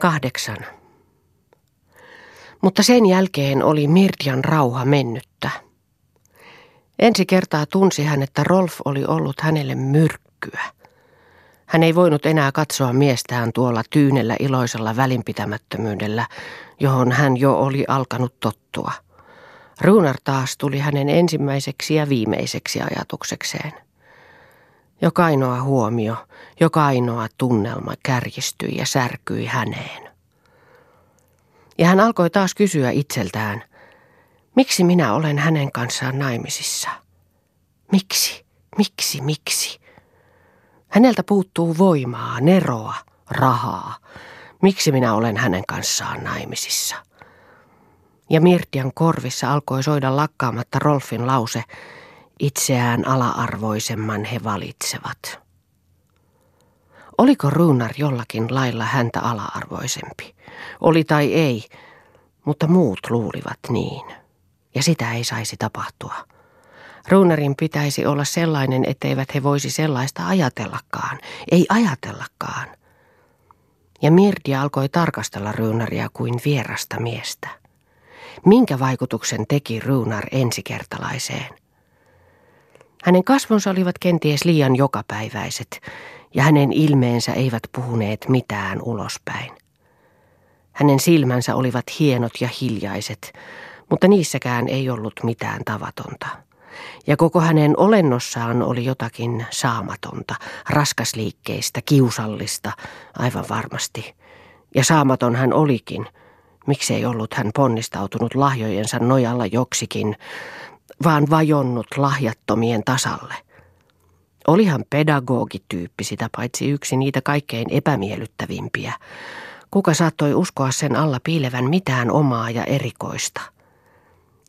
Kahdeksan. Mutta sen jälkeen oli Mirtian rauha mennyttä. Ensi kertaa tunsi hän, että Rolf oli ollut hänelle myrkkyä. Hän ei voinut enää katsoa miestään tuolla tyynellä iloisella välinpitämättömyydellä, johon hän jo oli alkanut tottua. Runar taas tuli hänen ensimmäiseksi ja viimeiseksi ajatuksekseen. Joka ainoa huomio, joka ainoa tunnelma kärjistyi ja särkyi häneen. Ja hän alkoi taas kysyä itseltään, miksi minä olen hänen kanssaan naimisissa? Miksi, miksi, miksi? Häneltä puuttuu voimaa, neroa, rahaa. Miksi minä olen hänen kanssaan naimisissa? Ja Mirtian korvissa alkoi soida lakkaamatta Rolfin lause, itseään ala-arvoisemman he valitsevat. Oliko Runar jollakin lailla häntä ala-arvoisempi? Oli tai ei, mutta muut luulivat niin. Ja sitä ei saisi tapahtua. Ruunarin pitäisi olla sellainen, etteivät he voisi sellaista ajatellakaan. Ei ajatellakaan. Ja Mirti alkoi tarkastella Ruunaria kuin vierasta miestä. Minkä vaikutuksen teki Ruunar ensikertalaiseen? Hänen kasvonsa olivat kenties liian jokapäiväiset, ja hänen ilmeensä eivät puhuneet mitään ulospäin. Hänen silmänsä olivat hienot ja hiljaiset, mutta niissäkään ei ollut mitään tavatonta. Ja koko hänen olennossaan oli jotakin saamatonta, raskasliikkeistä, kiusallista, aivan varmasti. Ja saamaton hän olikin. Miksei ollut hän ponnistautunut lahjojensa nojalla joksikin, vaan vajonnut lahjattomien tasalle. Olihan pedagogityyppi sitä paitsi yksi niitä kaikkein epämiellyttävimpiä. Kuka saattoi uskoa sen alla piilevän mitään omaa ja erikoista?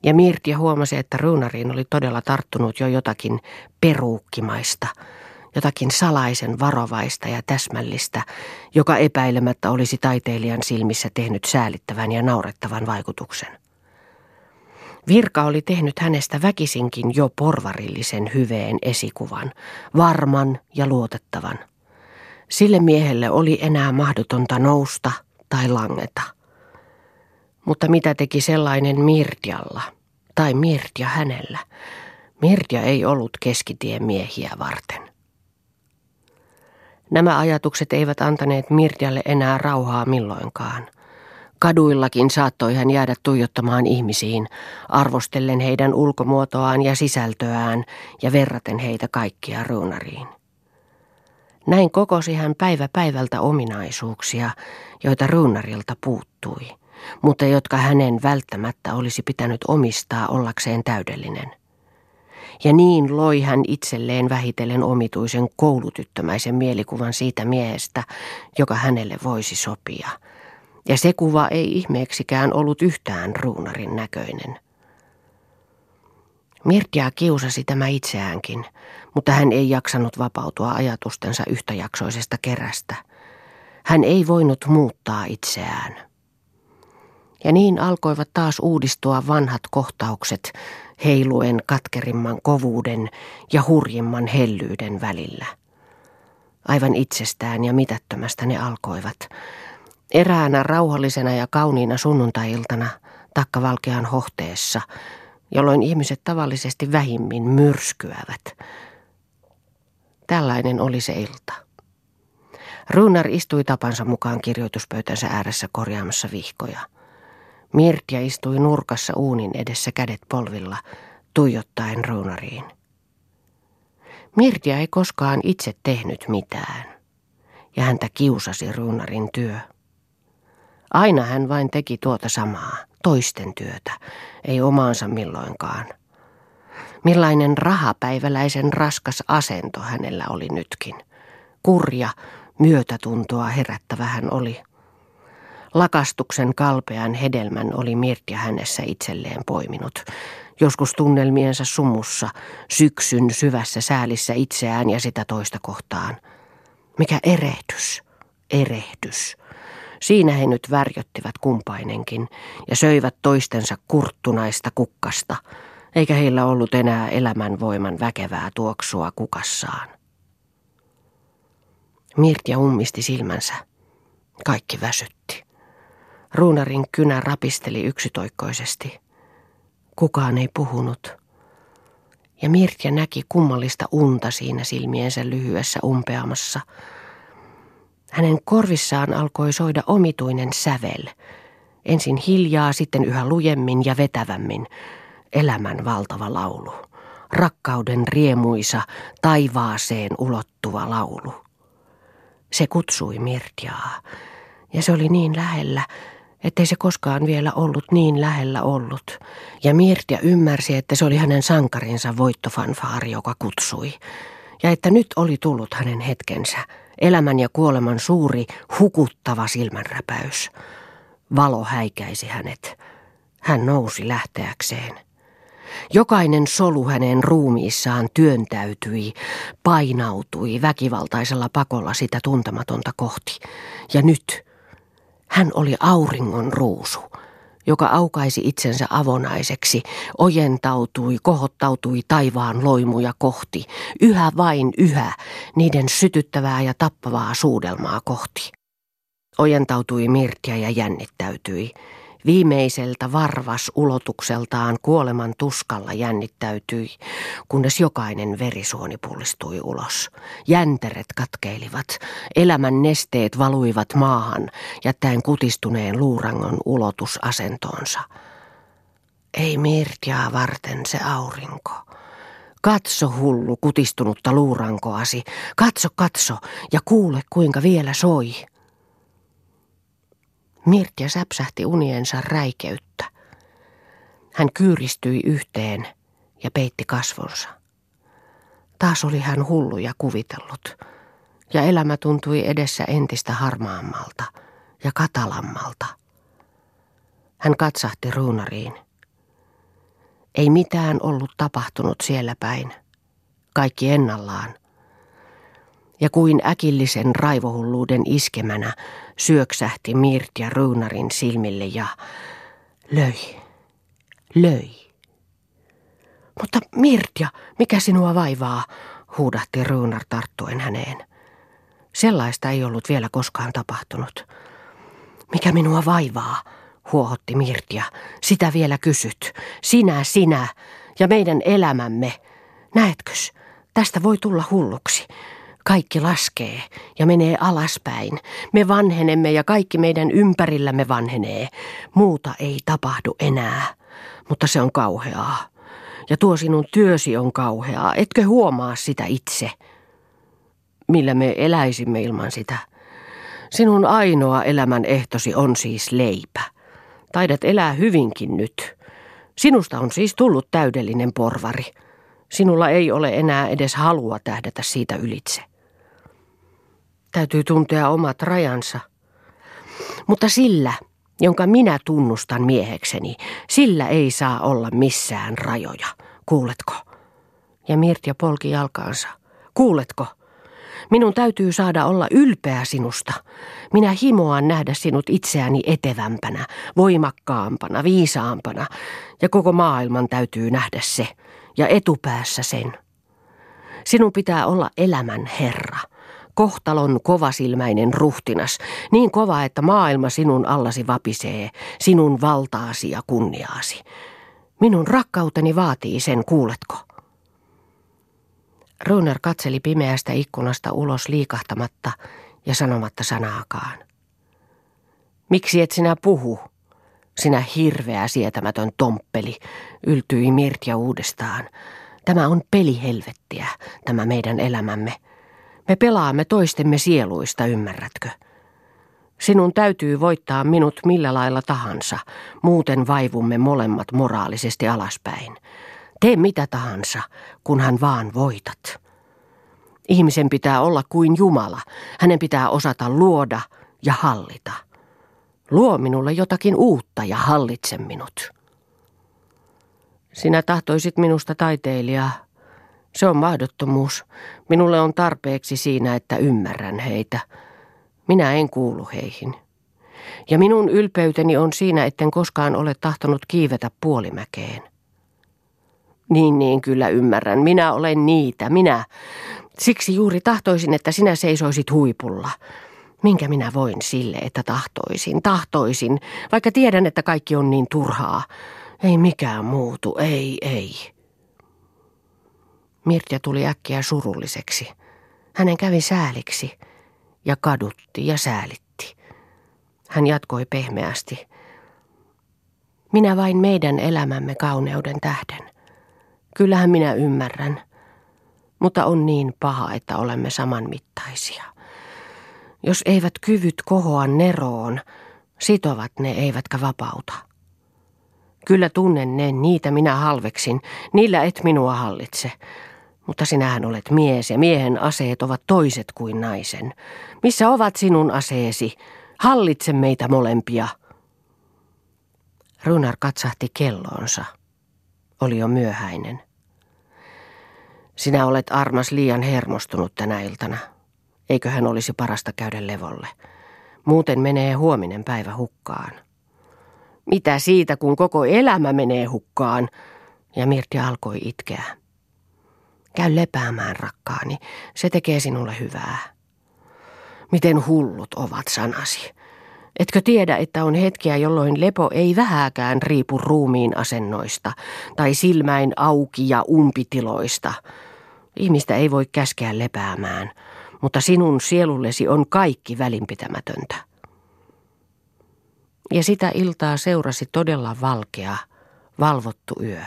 Ja Mirtia huomasi, että Runariin oli todella tarttunut jo jotakin peruukkimaista, jotakin salaisen varovaista ja täsmällistä, joka epäilemättä olisi taiteilijan silmissä tehnyt säälittävän ja naurettavan vaikutuksen. Virka oli tehnyt hänestä väkisinkin jo porvarillisen hyveen esikuvan, varman ja luotettavan. Sille miehelle oli enää mahdotonta nousta tai langeta. Mutta mitä teki sellainen Mirtialla, tai Mirtia hänellä? Mirtia ei ollut keskitien miehiä varten. Nämä ajatukset eivät antaneet Mirtialle enää rauhaa milloinkaan – Kaduillakin saattoi hän jäädä tuijottamaan ihmisiin, arvostellen heidän ulkomuotoaan ja sisältöään ja verraten heitä kaikkia ruunariin. Näin kokosi hän päivä päivältä ominaisuuksia, joita ruunarilta puuttui, mutta jotka hänen välttämättä olisi pitänyt omistaa ollakseen täydellinen. Ja niin loi hän itselleen vähitellen omituisen koulutyttömäisen mielikuvan siitä miehestä, joka hänelle voisi sopia – ja se kuva ei ihmeeksikään ollut yhtään ruunarin näköinen. Mirtia kiusasi tämä itseäänkin, mutta hän ei jaksanut vapautua ajatustensa yhtäjaksoisesta kerästä. Hän ei voinut muuttaa itseään. Ja niin alkoivat taas uudistua vanhat kohtaukset heiluen katkerimman kovuuden ja hurjimman hellyyden välillä. Aivan itsestään ja mitättömästä ne alkoivat, Eräänä rauhallisena ja kauniina sunnuntailtana takkavalkean hohteessa, jolloin ihmiset tavallisesti vähimmin myrskyävät. Tällainen oli se ilta. Runar istui tapansa mukaan kirjoituspöytänsä ääressä korjaamassa vihkoja. Mirtia istui nurkassa uunin edessä kädet polvilla, tuijottaen Runariin. Mirtia ei koskaan itse tehnyt mitään, ja häntä kiusasi Runarin työ. Aina hän vain teki tuota samaa, toisten työtä, ei omaansa milloinkaan. Millainen rahapäiväläisen raskas asento hänellä oli nytkin. Kurja, myötätuntoa herättävä hän oli. Lakastuksen kalpean hedelmän oli Mirtia hänessä itselleen poiminut. Joskus tunnelmiensa sumussa, syksyn syvässä säälissä itseään ja sitä toista kohtaan. Mikä erehdys, erehdys. Siinä he nyt värjöttivät kumpainenkin ja söivät toistensa kurttunaista kukkasta, eikä heillä ollut enää elämänvoiman väkevää tuoksua kukassaan. Mirtia ummisti silmänsä. Kaikki väsytti. Ruunarin kynä rapisteli yksitoikkoisesti. Kukaan ei puhunut. Ja Mirtja näki kummallista unta siinä silmiensä lyhyessä umpeamassa. Hänen korvissaan alkoi soida omituinen sävel. Ensin hiljaa, sitten yhä lujemmin ja vetävämmin. Elämän valtava laulu. Rakkauden riemuisa, taivaaseen ulottuva laulu. Se kutsui Mirtjaa, ja se oli niin lähellä, ettei se koskaan vielä ollut niin lähellä ollut. Ja Mirtja ymmärsi, että se oli hänen sankarinsa voittofanfaari, joka kutsui. Ja että nyt oli tullut hänen hetkensä, elämän ja kuoleman suuri, hukuttava silmänräpäys. Valo häikäisi hänet. Hän nousi lähteäkseen. Jokainen solu hänen ruumiissaan työntäytyi, painautui väkivaltaisella pakolla sitä tuntematonta kohti. Ja nyt hän oli auringon ruusu, joka aukaisi itsensä avonaiseksi, ojentautui, kohottautui taivaan loimuja kohti, yhä vain yhä, niiden sytyttävää ja tappavaa suudelmaa kohti. Ojentautui Mirtia ja jännittäytyi. Viimeiseltä varvas ulotukseltaan kuoleman tuskalla jännittäytyi, kunnes jokainen verisuoni pullistui ulos. Jänteret katkeilivat, elämän nesteet valuivat maahan, jättäen kutistuneen luurangon ulotusasentoonsa. Ei Mirtiaa varten se aurinko. Katso hullu kutistunutta luurankoasi, katso katso ja kuule kuinka vielä soi. Mirtja säpsähti uniensa räikeyttä. Hän kyyristyi yhteen ja peitti kasvonsa. Taas oli hän hulluja kuvitellut, ja elämä tuntui edessä entistä harmaammalta ja katalammalta. Hän katsahti ruunariin. Ei mitään ollut tapahtunut siellä päin. Kaikki ennallaan ja kuin äkillisen raivohulluuden iskemänä syöksähti Mirtja Ruunarin silmille ja löi, löi. Mutta Mirtja, mikä sinua vaivaa, huudahti Ruunar tarttuen häneen. Sellaista ei ollut vielä koskaan tapahtunut. Mikä minua vaivaa, huohotti Mirtja. Sitä vielä kysyt. Sinä, sinä ja meidän elämämme. Näetkös, tästä voi tulla hulluksi. Kaikki laskee ja menee alaspäin. Me vanhenemme ja kaikki meidän ympärillämme vanhenee. Muuta ei tapahdu enää, mutta se on kauheaa. Ja tuo sinun työsi on kauheaa, etkö huomaa sitä itse? Millä me eläisimme ilman sitä? Sinun ainoa elämän ehtosi on siis leipä. Taidat elää hyvinkin nyt. Sinusta on siis tullut täydellinen porvari. Sinulla ei ole enää edes halua tähdätä siitä ylitse. Täytyy tuntea omat rajansa. Mutta sillä, jonka minä tunnustan miehekseni, sillä ei saa olla missään rajoja. Kuuletko? Ja Mirtja polki jalkaansa. Kuuletko? Minun täytyy saada olla ylpeä sinusta. Minä himoan nähdä sinut itseäni etevämpänä, voimakkaampana, viisaampana, ja koko maailman täytyy nähdä se, ja etupäässä sen. Sinun pitää olla elämän herra kohtalon kovasilmäinen ruhtinas, niin kova, että maailma sinun allasi vapisee, sinun valtaasi ja kunniaasi. Minun rakkauteni vaatii sen, kuuletko? Runer katseli pimeästä ikkunasta ulos liikahtamatta ja sanomatta sanaakaan. Miksi et sinä puhu? Sinä hirveä sietämätön tomppeli, yltyi Mirtja uudestaan. Tämä on pelihelvettiä, tämä meidän elämämme. Me pelaamme toistemme sieluista, ymmärrätkö? Sinun täytyy voittaa minut millä lailla tahansa, muuten vaivumme molemmat moraalisesti alaspäin. Tee mitä tahansa, kunhan vaan voitat. Ihmisen pitää olla kuin Jumala. Hänen pitää osata luoda ja hallita. Luo minulle jotakin uutta ja hallitse minut. Sinä tahtoisit minusta taiteilijaa, se on mahdottomuus. Minulle on tarpeeksi siinä, että ymmärrän heitä. Minä en kuulu heihin. Ja minun ylpeyteni on siinä, etten koskaan ole tahtonut kiivetä puolimäkeen. Niin, niin, kyllä ymmärrän. Minä olen niitä, minä. Siksi juuri tahtoisin, että sinä seisoisit huipulla. Minkä minä voin sille, että tahtoisin, tahtoisin, vaikka tiedän, että kaikki on niin turhaa. Ei mikään muutu, ei, ei. Mirtja tuli äkkiä surulliseksi. Hänen kävi sääliksi ja kadutti ja säälitti. Hän jatkoi pehmeästi. Minä vain meidän elämämme kauneuden tähden. Kyllähän minä ymmärrän, mutta on niin paha, että olemme samanmittaisia. Jos eivät kyvyt kohoa neroon, sitovat ne eivätkä vapauta. Kyllä tunnen ne, niitä minä halveksin, niillä et minua hallitse. Mutta sinähän olet mies ja miehen aseet ovat toiset kuin naisen. Missä ovat sinun aseesi? Hallitse meitä molempia. Runar katsahti kelloonsa. Oli jo myöhäinen. Sinä olet armas liian hermostunut tänä iltana. Eikö hän olisi parasta käydä levolle? Muuten menee huominen päivä hukkaan. Mitä siitä, kun koko elämä menee hukkaan? Ja Mirti alkoi itkeä. Käy lepäämään, rakkaani. Se tekee sinulle hyvää. Miten hullut ovat sanasi. Etkö tiedä, että on hetkiä, jolloin lepo ei vähääkään riipu ruumiin asennoista tai silmäin auki ja umpitiloista. Ihmistä ei voi käskeä lepäämään, mutta sinun sielullesi on kaikki välinpitämätöntä. Ja sitä iltaa seurasi todella valkea, valvottu yö.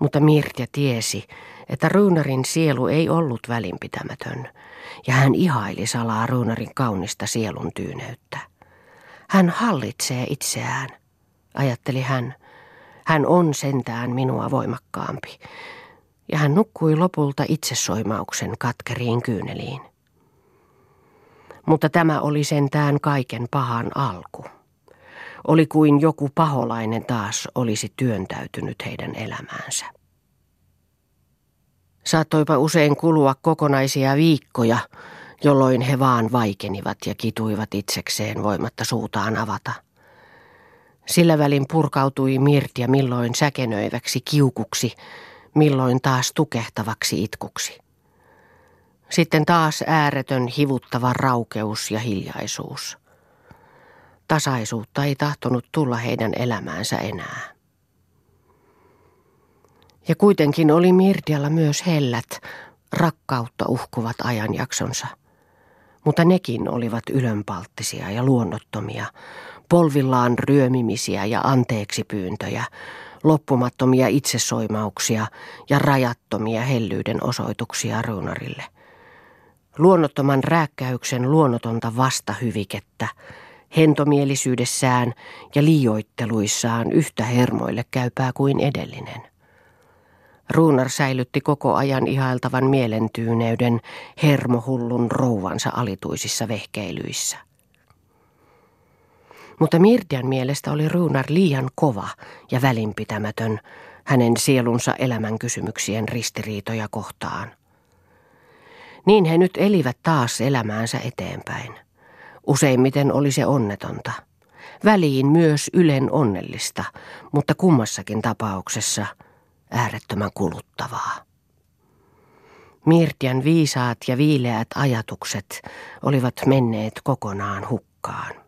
Mutta Mirtja tiesi, että Ruunarin sielu ei ollut välinpitämätön, ja hän ihaili salaa Ruunarin kaunista sielun tyyneyttä. Hän hallitsee itseään, ajatteli hän. Hän on sentään minua voimakkaampi. Ja hän nukkui lopulta itsesoimauksen katkeriin kyyneliin. Mutta tämä oli sentään kaiken pahan alku. Oli kuin joku paholainen taas olisi työntäytynyt heidän elämäänsä. Saattoipa usein kulua kokonaisia viikkoja, jolloin he vaan vaikenivat ja kituivat itsekseen voimatta suutaan avata. Sillä välin purkautui Mirtia milloin säkenöiväksi kiukuksi, milloin taas tukehtavaksi itkuksi. Sitten taas ääretön hivuttava raukeus ja hiljaisuus. Tasaisuutta ei tahtonut tulla heidän elämäänsä enää. Ja kuitenkin oli Mirdialla myös hellät, rakkautta uhkuvat ajanjaksonsa. Mutta nekin olivat ylönpalttisia ja luonnottomia, polvillaan ryömimisiä ja anteeksi pyyntöjä, loppumattomia itsesoimauksia ja rajattomia hellyyden osoituksia Runarille. Luonnottoman rääkkäyksen luonnotonta vastahyvikettä, hentomielisyydessään ja liioitteluissaan yhtä hermoille käypää kuin edellinen. Ruunar säilytti koko ajan ihailtavan mielentyyneyden hermohullun rouvansa alituisissa vehkeilyissä. Mutta Mirdian mielestä oli Ruunar liian kova ja välinpitämätön hänen sielunsa elämän kysymyksien ristiriitoja kohtaan. Niin he nyt elivät taas elämäänsä eteenpäin. Useimmiten oli se onnetonta. Väliin myös ylen onnellista, mutta kummassakin tapauksessa äärettömän kuluttavaa. Mirtian viisaat ja viileät ajatukset olivat menneet kokonaan hukkaan.